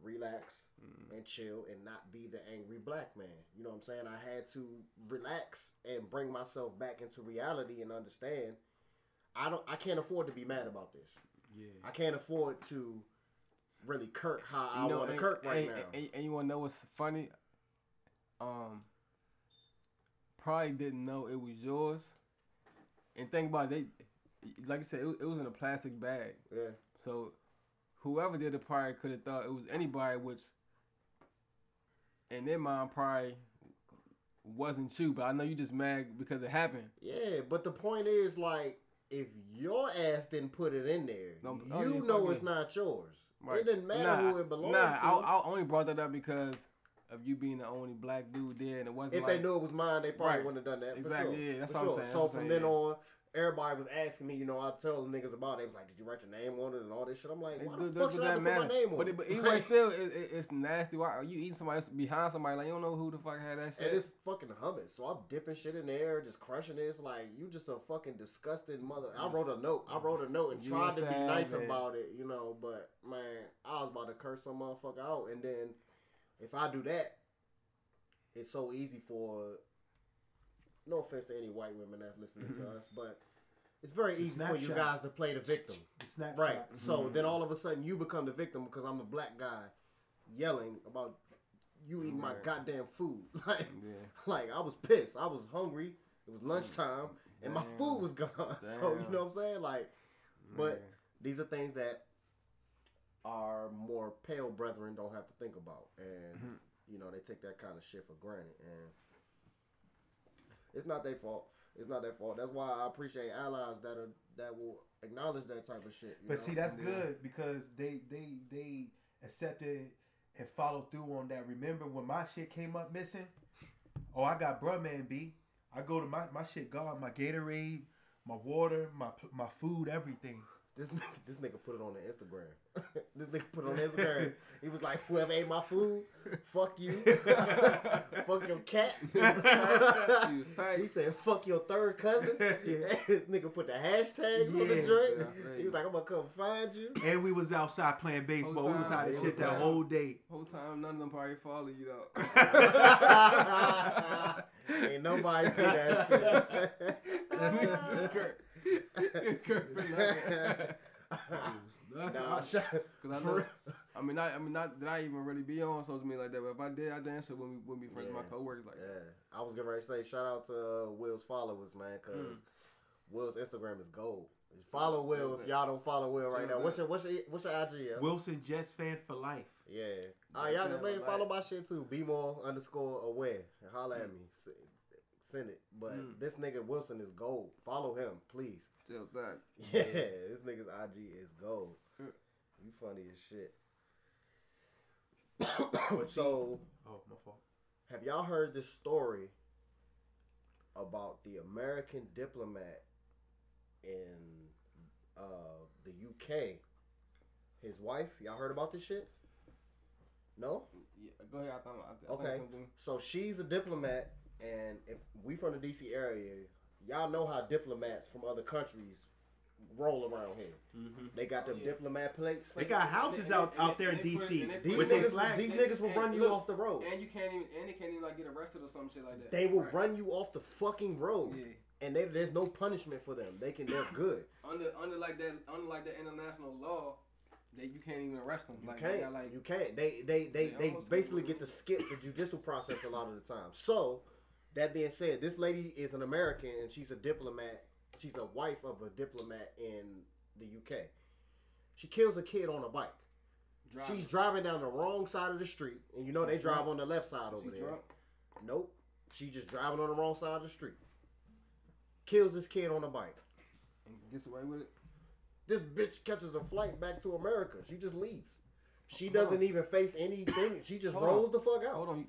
relax Mm. and chill and not be the angry black man. You know what I'm saying? I had to relax and bring myself back into reality and understand I don't I can't afford to be mad about this. yeah. I can't afford to really kirk how I You know, want to kirk right and, now. And, and you want to know what's funny? Um, probably didn't know it was yours. And think about it, they, like I said, it, was- it was in a plastic bag. yeah. So whoever did the probably could have thought it was anybody, which in their mind probably wasn't you. But I know you just mad because it happened. Yeah, but the point is like if your ass didn't put it in there, No, oh, you oh, know it's not yours. Right. It didn't matter nah, who it belonged Nah, to. I, I only brought that up because of you being the only black dude there, and it wasn't if like they knew it was mine, they probably Right. wouldn't have done that. Exactly, sure. yeah, that's for what I'm saying, So from I'm then saying, on, everybody was asking me. You know, I tell the niggas about it. They was like, "Did you write your name on it and all this shit?" I'm like, "Why do- the do- fuck do should I have that to put my matter? name on But, it?" but anyway, still, it, it, it's nasty. Why are you eating somebody behind somebody? Like you don't know who the fuck had that shit. And it's fucking hummus. So I'm dipping shit in there, just crushing this. Like you just a fucking disgusting mother. I wrote a note. I wrote a note and tried to be nice about it, you know. But man, I was about to curse some motherfucker out. And then if I do that, it's so easy for. No offense to any white women that's listening to us, but it's very easy for you guys to play the victim. The Snapchat. Right. So Mm-hmm. then all of a sudden you become the victim because I'm a black guy yelling about you eating my Right. goddamn food. Like, Yeah. like I was pissed. I was hungry. It was lunchtime and my Damn. food was gone. So you Damn. know what I'm saying? Like, but these are things that our more pale brethren don't have to think about, and Mm-hmm. you know they take that kind of shit for granted, and it's not their fault. It's not their fault. That's why I appreciate allies that are that will acknowledge that type of shit. you But know? see, that's Yeah. good because they they they accepted and followed through on that. Remember when my shit came up missing? Oh, I got bruh man B. I go to my my shit gone. My Gatorade, my water, my my food, everything. This nigga, this nigga put it on the Instagram. this nigga put it on Instagram. He was like, "Whoever ate my food, fuck you, fuck your cat." He was tight. He said, "Fuck your third cousin." Yeah. this nigga put the hashtags on the Yeah. joint. Yeah, he was like, "I'm gonna come find you." And we was outside playing baseball. We was time, out of whole shit that whole day. Whole time, none of them probably follow you though. Ain't nobody see that shit. Just Kurt. Kurt for nothing. nah, Cause I know, I mean, not, I mean, not that I even really be on social media like that, but if I did, I dance with me, with me friends, with my coworkers like that. Yeah, I was getting ready to say shout out to uh, Will's followers, man, because Mm. Will's Instagram is gold. Follow Will if y'all don't follow Will right now. What's your what's your what's your IG? Yeah, Wilson Jets fan for life. yeah. All right, y'all can maybe follow my shit too. Be more underscore aware. And holla at me. S- Send it. But Mm. this nigga Wilson is gold. Follow him, please. Still sad. Yeah, this nigga's IG is gold. Mm. You funny as shit. So, Oh, my fault. have y'all heard this story about the American diplomat in uh, the UK? His wife. Y'all heard about this shit? No. Yeah, go ahead. I thought, I, I Okay. I'm So she's a diplomat, and if we from the DC area, y'all know how diplomats from other countries roll around here. Mm-hmm. They got them Oh, yeah. diplomat plates. They got houses And- out, and- out there in and they put- DC These put- with they- their niggas, these niggas will run you look, off the road. And you can't even, and they can't even like get arrested or some shit like that. They will Right. run you off the fucking road, Yeah. and they, there's no punishment for them. They can, they're good. Under, under like that, under like that international law, they you can't even arrest them. You like they can't. got like you can't. They they they, They they basically get to skip the judicial process a lot of the time. So, that being said, this lady is an American and she's a diplomat. She's a wife of a diplomat in the UK. She kills a kid on a bike. driving. She's driving down the wrong side of the street, and you know they drive on the left side over there. drunk. Nope. She just driving on the wrong side of the street. Kills this kid on a bike. and gets away with it. This bitch catches a flight back to America. She just leaves. She Hold doesn't on. even face anything. She just Hold rolls the fuck out. Hold on.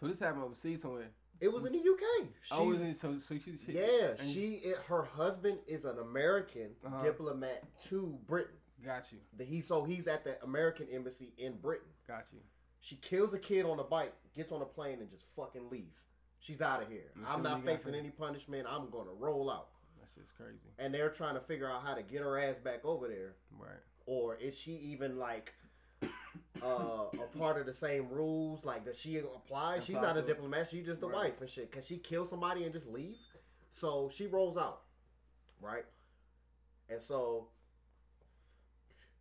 So this happened overseas somewhere. It was in the UK. oh, She's, is it? So, so she, she yeah, she her husband is an American Uh-huh. diplomat to Britain. got you, The, he so he's at the American embassy in Britain. got you. She kills a kid on a bike, gets on a plane, and just fucking leaves. She's out of here. I'm not facing any punishment. I'm gonna roll out. That shit's crazy. And they're trying to figure out how to get her ass back over there. Right. or is she even like uh, a part of the same rules? Like, does she apply? She's not a diplomat. She's just a Right. wife and shit. Can she kill somebody and just leave? So she rolls out, right? And so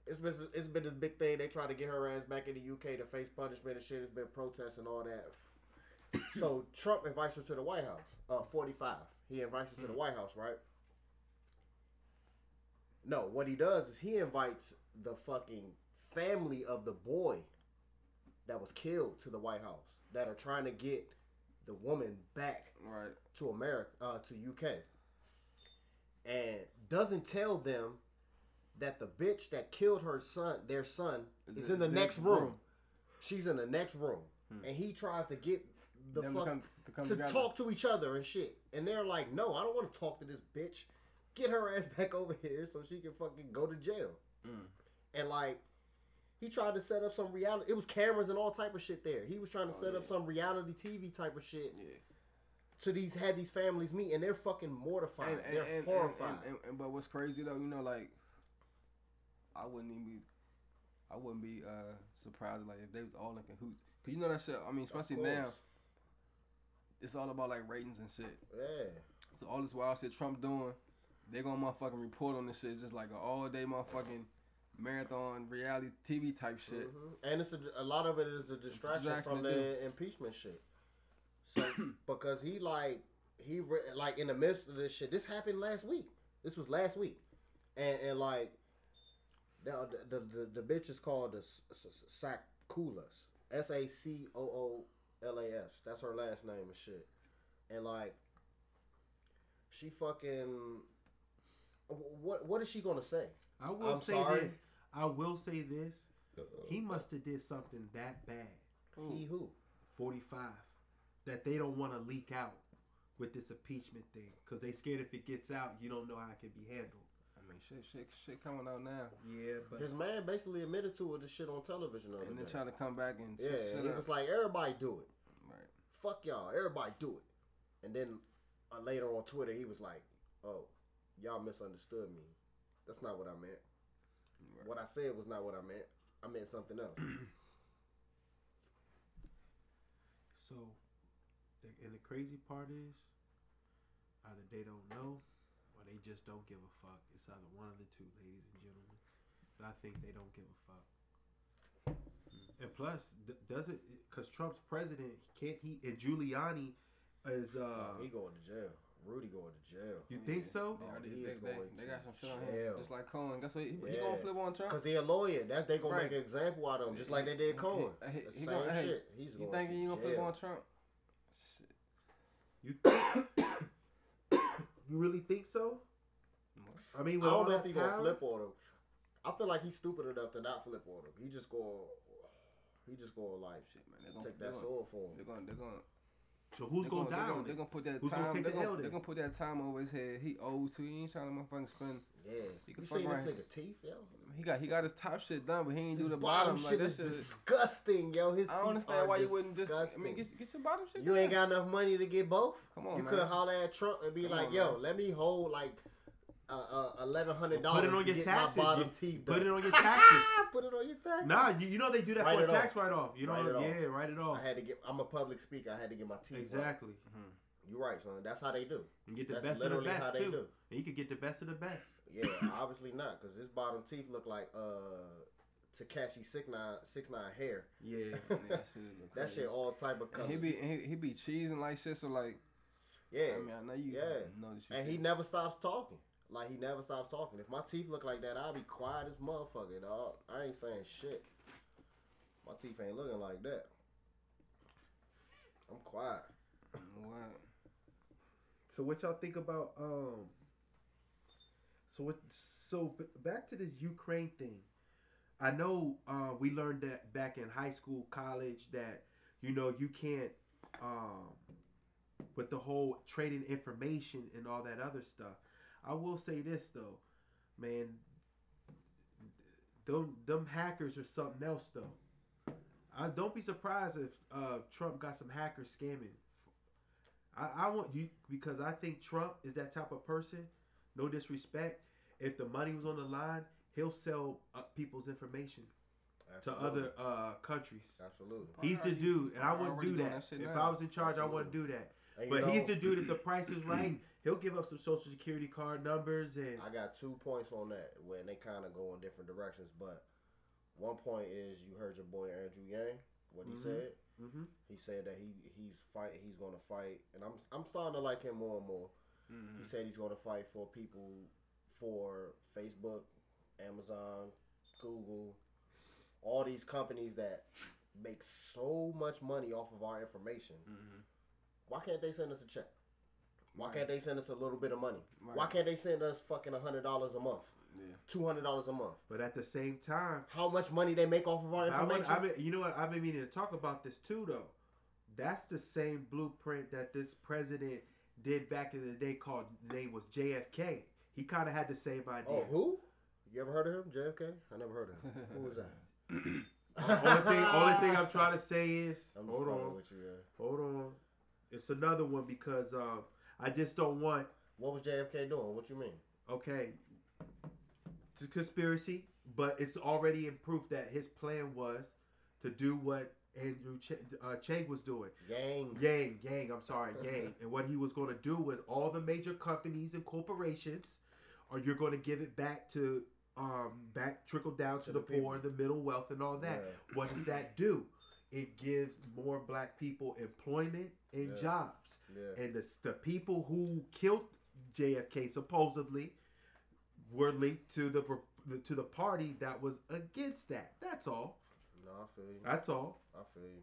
it's been it's been this big thing. They try to get her ass back in the UK to face punishment and shit. It's been protests and all that. so Trump invites her to the White House. Uh, forty five. He invites her to the White House, right? No, what he does is he invites the fucking family of the boy that was killed to the White House that are trying to get the woman back Right. to America, uh, to UK, and doesn't tell them that the bitch that killed her son, their son, is, in in the next room. room. She's in the next room, and he tries to get the Them to fuck come- to come to talk to each other and shit, and they're like, "No, I don't want to talk to this bitch. Get her ass back over here so she can fucking go to jail." Mm. And like, he tried to set up some reality. It was cameras and all type of shit there. He was trying to Oh, set up some reality TV type of shit Yeah. to these had these families meet, and they're fucking mortified. And, they're and, horrified. and, and, and, but what's crazy though, you know, like I wouldn't even be, I wouldn't be uh surprised like if they was all in cahoots. Cause you know that shit. I mean, especially now, it's all about like ratings and shit. yeah. So all this wild shit Trump doing, they gonna motherfucking report on this shit. It's just like an all day motherfucking marathon reality TV type shit. Mhm. And it's a, a lot of it is a distraction, distraction from to the impeachment shit. So because he like he re- like in the midst of this shit, this happened last week. This was last week, and and like now the the, the, the bitch is called the S- S- Sacoolas, S A C O O L A S. That's her last name and shit, and like she fucking. What what is she gonna say? I will I'm say sorry. this. I will say this. He must have did something that bad. He who? 45 that they don't want to leak out with this impeachment thing because they scared if it gets out, you don't know how it can be handled. I mean, shit, shit, shit coming out now, Yeah, but His man basically admitted to it. The shit on television the other and then day. try to come back and Yeah, shit he up. was like, everybody do it. right. Fuck y'all, everybody do it. And then uh, later on Twitter, he was like, "Oh, y'all misunderstood me. That's not what I meant. Right. What I said was not what I meant. I meant something else." so, and the crazy part is, either they don't know or they just don't give a fuck. It's either one of the two, ladies and gentlemen. But I think they don't give a fuck. And plus, does it? Because Trump's president, can't he? And Giuliani is. uh he going to jail. Rudy going to jail. You think so? They, oh, already, he they, is they, going they to got some shit on him. Just like Cohen. Guess what? He, he gonna flip on Trump. Cause he a lawyer. That they gonna Right. make an example out of him, just like they did Cohen. he- he- The he same gonna- hey, shit. He's You going thinking you gonna flip on Trump? Shit. You you really think so? I mean, I don't know if he gonna flip on him. I feel like he's stupid enough to not flip on him. He just going, he just going like Shit, man. They're gonna, take they're that gonna, sword for him. they're gonna, they're gonna, So who's they're gonna, they're die gonna, on they're gonna put that Who's gonna time. take they're, the gonna, they're gonna put that time over his head. He owed to. He ain't trying to motherfucking spend. Yeah, You you can seen fuck this nigga teeth, yo? He got he got his top shit done, but he ain't His do the bottom, bottom. shit like is shit. is- disgusting, yo. His I don't understand are why you wouldn't just. I mean, get, get your bottom shit. you ain't got enough money to get both. Come on, you man. could holler at Trump and be Come like, on, "Yo, man. let me hold like Uh, uh, eleven hundred dollars. Put it on your taxes. Bottom You- teeth Put it on your taxes. Put it on your taxes. nah, you, you know they do that Write for a tax write off. You know, Write it off. yeah, write it off. I had to get. I'm a public speaker. I had to get my teeth. right. Exactly. Mm-hmm. You're right, son. That's how they do. You get the That's best of the literally how best they too. do. And you could get the best of the best. Yeah, obviously not, because his bottom teeth look like uh Tekashi six nine six nine hair. Yeah. Yeah, that shit That shit all type of And colors. he be he, he be cheesing like shit. So like, yeah, I mean, I know you Yeah. know and he never stops talking. Like he never stops talking. If my teeth look like that, I'll be quiet as motherfucker, dog. I ain't saying shit. My teeth ain't looking like that. I'm quiet. What? So what y'all think about um? So what? So b- back to this Ukraine thing. I know uh, we learned that back in high school, college, that you know you can't um, with the whole trading information and all that other stuff. I will say this though, man. Them them hackers are something else though. I don't be surprised if uh, Trump got some hackers scamming I, I want you because I think Trump is that type of person. No disrespect. If the money was on the line, he'll sell uh, people's information to other uh, countries. Absolutely. He's the dude, and I wouldn't do that. that if now. I was in charge, I wouldn't do that. And But he's the dude. If the price is right, he'll give up some social security card numbers and I got two points on that when they kind of go in different directions. But one point is you heard your boy Andrew Yang what he Mhm. said. Mhm. He said that he he's fight he's gonna fight, and I'm I'm starting to like him more and more. Mhm. He said he's gonna fight for people for Facebook, Amazon, Google, all these companies that make so much money off of our information. Why can't they send us a check? Why Right. can't they send us a little bit of money? Right. Why can't they send us fucking hundred dollars a month, Yeah. two hundred dollars a month? but at the same time, How much money they make off of our I information? would, I've been, you know what? I've been meaning to talk about this too, though. That's the same blueprint that this president did back in the day. Called the name was JFK. He kind of had the same oh, idea. oh, who? You ever heard of him? JFK? I never heard of him. who was that? only thing, only thing I'm trying to say is, I'm hold on, with you. Yeah. hold on. It's another one because um, I just don't want. What was JFK doing? What you mean? Okay, it's a conspiracy, but it's already in proof that his plan was to do what Andrew Ch- uh, Chang was doing. Gang. Yang, Yang, I'm sorry, Yang. and what he was going to do was all the major companies and corporations, or you're going to give it back to, um, back trickle down to, To the, the poor, the middle wealth, and all that. Yeah. What does that do? It gives more black people employment and Yeah. jobs. Yeah. And the, the people who killed JFK supposedly were linked to the to the party that was against that. That's all. No, I feel you. That's all. I feel you.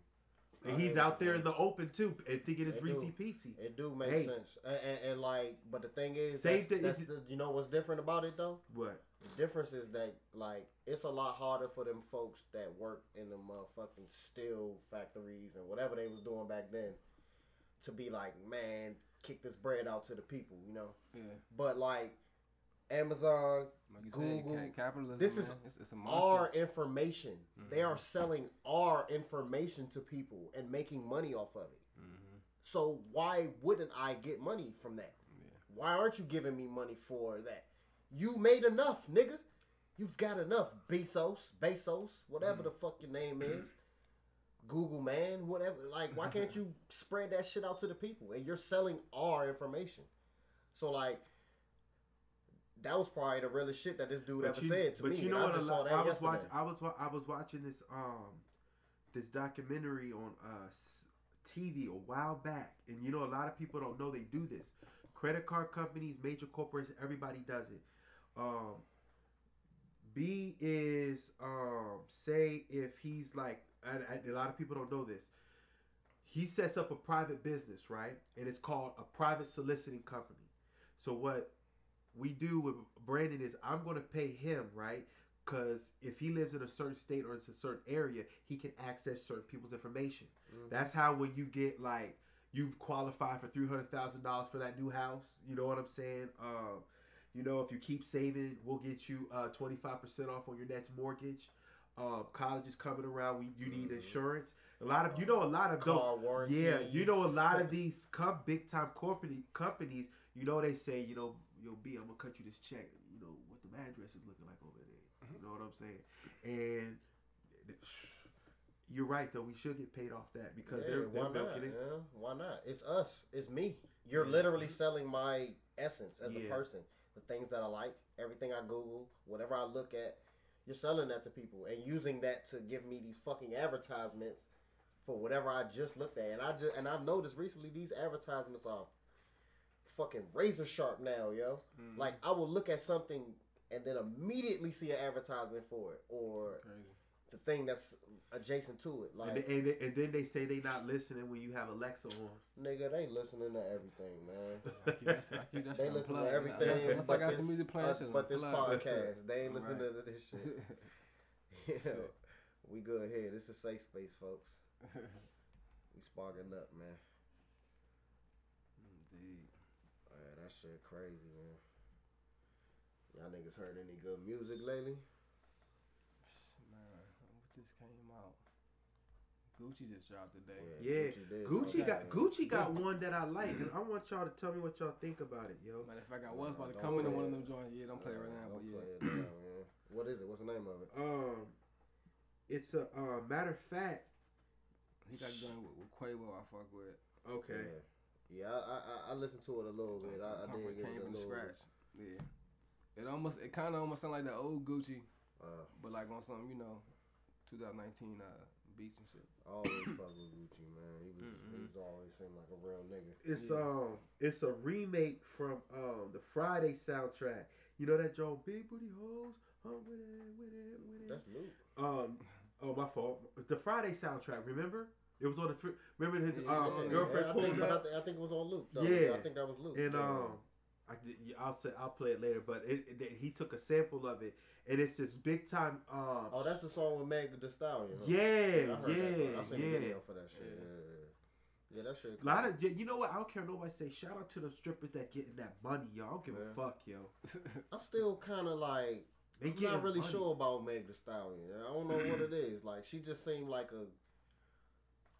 And he's out there in the open too, and thinking it's do. Reese Peasy. It do make Hey. sense, and, and, and like, but the thing is, that's, the- that's the, you know what's different about it though? What? The difference is that like it's a lot harder for them folks that work in the motherfucking steel factories and whatever they was doing back then to be like, man, kick this bread out to the people, you know. Yeah. But like Amazon, Like Google, said, capitalism. this is it's, it's our information. They are selling our information to people and making money off of it. Mhm. So why wouldn't I get money from that? Yeah. Why aren't you giving me money for that? You made enough, nigga. You've got enough, Bezos, Bezos, whatever the fuck your name is. Google man, whatever. Like, why can't you spread that shit out to the people? And you're selling our information. So like, that was probably the realest shit that this dude ever you, said to but me. But you know what? I just saw that I was yesterday. watching. I was I was watching this um this documentary on uh TV a while back, and you know a lot of people don't know they do this. Credit card companies, major corporations, everybody does it. Um, B is um say if he's like, a lot of people don't know this. He sets up a private business, right? And it's called a private soliciting company. So what we do with Brandon is I'm going to pay him, right? Because if he lives in a certain state or it's a certain area, he can access certain people's information. Mhm. That's how when you get like you've qualified for three hundred thousand dollars for that new house. You know what I'm saying? Um, you know, if you keep saving, we'll get you twenty five percent off on your next mortgage. Um, college is coming around. We you need Mhm. insurance. A lot of you know a lot of car warranty. Yeah, you know a lot of these big time corporate companies. You know they say you know yo B I'm gonna cut you this check. You know what the address is looking like over there. You mm-hmm. know what I'm saying? And you're right though. We should get paid off that because Yeah, they're, they're not? milking it. Yeah, why not? It's us. It's me. You're Yeah. literally selling my essence as a person. The things that I like, everything I Google, whatever I look at, you're selling that to people and using that to give me these fucking advertisements for whatever I just looked at. And I just and I've noticed recently these advertisements are fucking razor sharp now, yo. Mhm. Like I will look at something and then immediately see an advertisement for it or Crazy. the thing that's adjacent to it. Like And, they, and, they- and then they say they not listening when you have Alexa on. nigga, they listening to everything, man. I keep that I keep that They shit listen to everything, Unless I but got this, some music playing, uh, but this unplugged. podcast, they ain't listening Right. to this shit. Yeah, Shit. we good here. This is safe space, folks. We sparking up, man. Indeed. Man, that shit crazy, man. Y'all niggas heard any good music lately? Man, what just came out? Gucci just dropped today. Yeah, did Gucci drop got that. Gucci got one that I like, and I want y'all to tell me what y'all think about it, yo. Matter of fact, I was about to come into play one of it. them joints. Yeah, don't play right now, but yeah. now. What is it? What's the name of it? Um, it's a uh, matter of fact. He got done with, with Quavo. I fuck with. Okay, Yeah, yeah I, I I listened to it a little bit. I, I did from- give came it a from the little. scratch. Yeah. It almost, it kind of almost sound like the old Gucci, Uh, but like on some, you know, 2019 uh, beats and shit. Always fuck with Gucci, man. He was Mm-mm. he's always seemed like a real nigga. it's Yeah. um, it's a remake from um the Friday soundtrack. You know that Joe Big Booty Hoes? I'm with it, with it, with it. That's Luke. Um, oh my fault. The Friday soundtrack. Remember? It was on the. fr- Remember his Yeah, um, yeah, girlfriend yeah, I pulled I, up, I think it was on Luke. Though. Yeah. I think that was Luke. and yeah. um, I, I'll say I'll play it later. But it, it, he took a sample of it, and it's this big time. Um, oh, that's the song with Meg Thee Stallion. Huh? yeah, yeah, song. I seen yeah. video for that shit. Yeah, yeah, yeah. that shit. A lot of you know what? I don't care. Nobody say shout out to the strippers that getting that money, yo. I don't give Yeah. a fuck, yo. I'm still kind of like They I'm not really money. sure about Meg Thee Stallion. I don't know what it is. Like she just seemed like a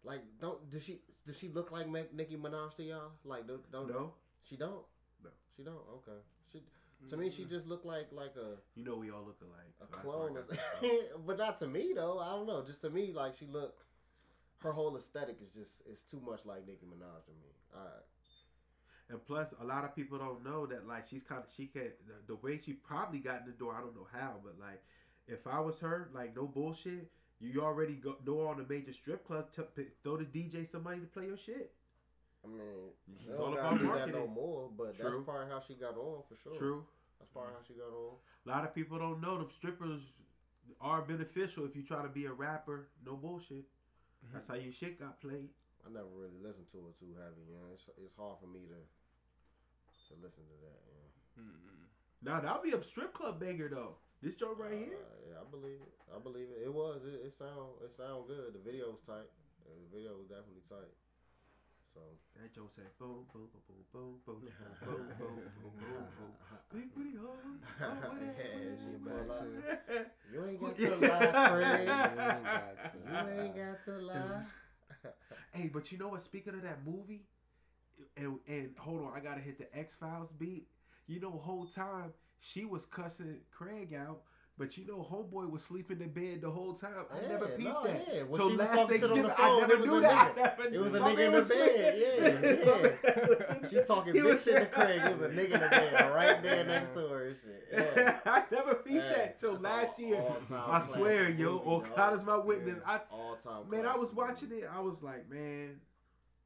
like don't does she does she look like Meg, Nicki Minaj to y'all? Like don't, don't No, she don't No. she don't okay she to me she mm. just looked like like a you know we all look alike. a so clone, why I or- got that stuff. but not to me though. I don't know. Just to me, like she looked, her whole aesthetic is just is too much like Nicki Minaj to me. All right, And plus, a lot of people don't know that like she's kind of she can the, the way she probably got in the door. I don't know how, but like if I was her, like no bullshit, you already go, know all the major strip clubs. T- p- throw the DJ some money to play your shit. I mean, It's all about gotta that no more. But True. that's probably how she got on for sure. True. That's probably how she got on. A lot of people don't know them strippers are beneficial if you try to be a rapper. No bullshit. Mm-hmm. That's how your shit got played. I never really listened to it too heavy. Yeah, it's, it's hard for me to to listen to that. Yeah. Mm-mm. Now that'll be a strip club banger though. This joint right here. Uh, yeah, I believe it. I believe it. It was. It, it sound. It sound good. The video was tight. The video was definitely tight. So That Joe said boom, boom, boom, boom, boom, boom, boom, boom, boom, boom, boom, boom. Boom. Big booty hole. What that? Yeah, what she that, pull what up. that? you ain't got to lie, Craig. You You ain't got to lie. Hey, but you know what? Speaking of that movie, and and hold on, I gotta hit the X Files beat. You know, whole time she was cussing Craig out, but you know, homeboy was sleeping in bed the whole time. I Yeah, never peeped no, that. yeah. When so last talking shit on the Thanksgiving, I never knew that. nigga. I never It was a nigga in the bed, yeah, yeah. She talking big shit to Craig. It was a nigga in the bed right there next to her shit. Yeah. I never peeped Yeah, that till that's last all- year. all-time I swear, classic yo, oh. Is my witness. I All time. man, I was watching it. I was like, man.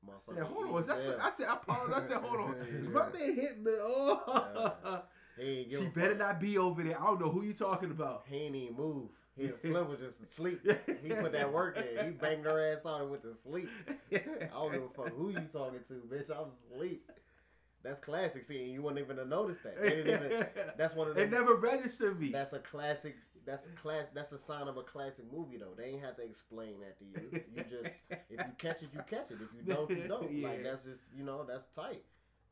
I said, hold on. I said, I paused. I said, hold on. Is my man hitting the? Oh, He ain't give she a better fuck. not be over there. I don't know who you talking about. He ain't even move. His Slim was just asleep. He put that work in. He banged her ass on and went to sleep. I don't give a fuck who you talking to, bitch. I'm asleep. That's classic. See, and you wouldn't even have noticed that. Even, that's one of them. It never registered me. That's a classic. That's a class. That's a sign of a classic movie, though. They ain't have to explain that to you. You just, if you catch it, you catch it. If you don't, you don't. Yeah. Like that's just, you know, that's tight.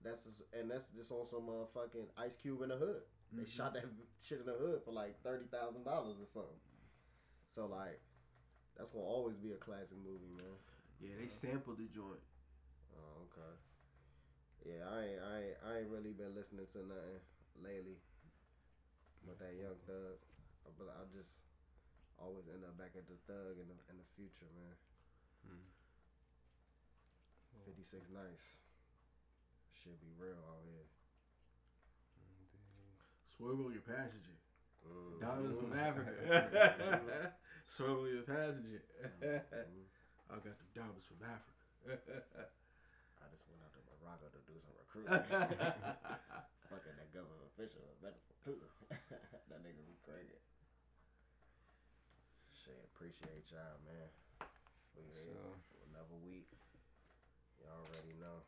That's and that's just on some motherfucking Ice Cube in the hood. They Mhm. shot that shit in the hood for like thirty thousand dollars or something. So like, that's gonna always be a classic movie, man. Yeah, they sampled the joint. Oh, okay. Yeah, I ain't, I ain't, I ain't really been listening to nothing lately with that Young Thug, but I just always end up back at the Thug in the in the future, man. Mm. Fifty six Nights. Should be real out here. Swerve on your passenger. Mm. Diamonds from. Africa. Swerve on your passenger. Mhm. I got the diamonds from Africa. I just went out to Morocco to do some recruiting. Fucking that government official, better too. that nigga be crazy. Shit, appreciate y'all, man. We here So- another week. You already know.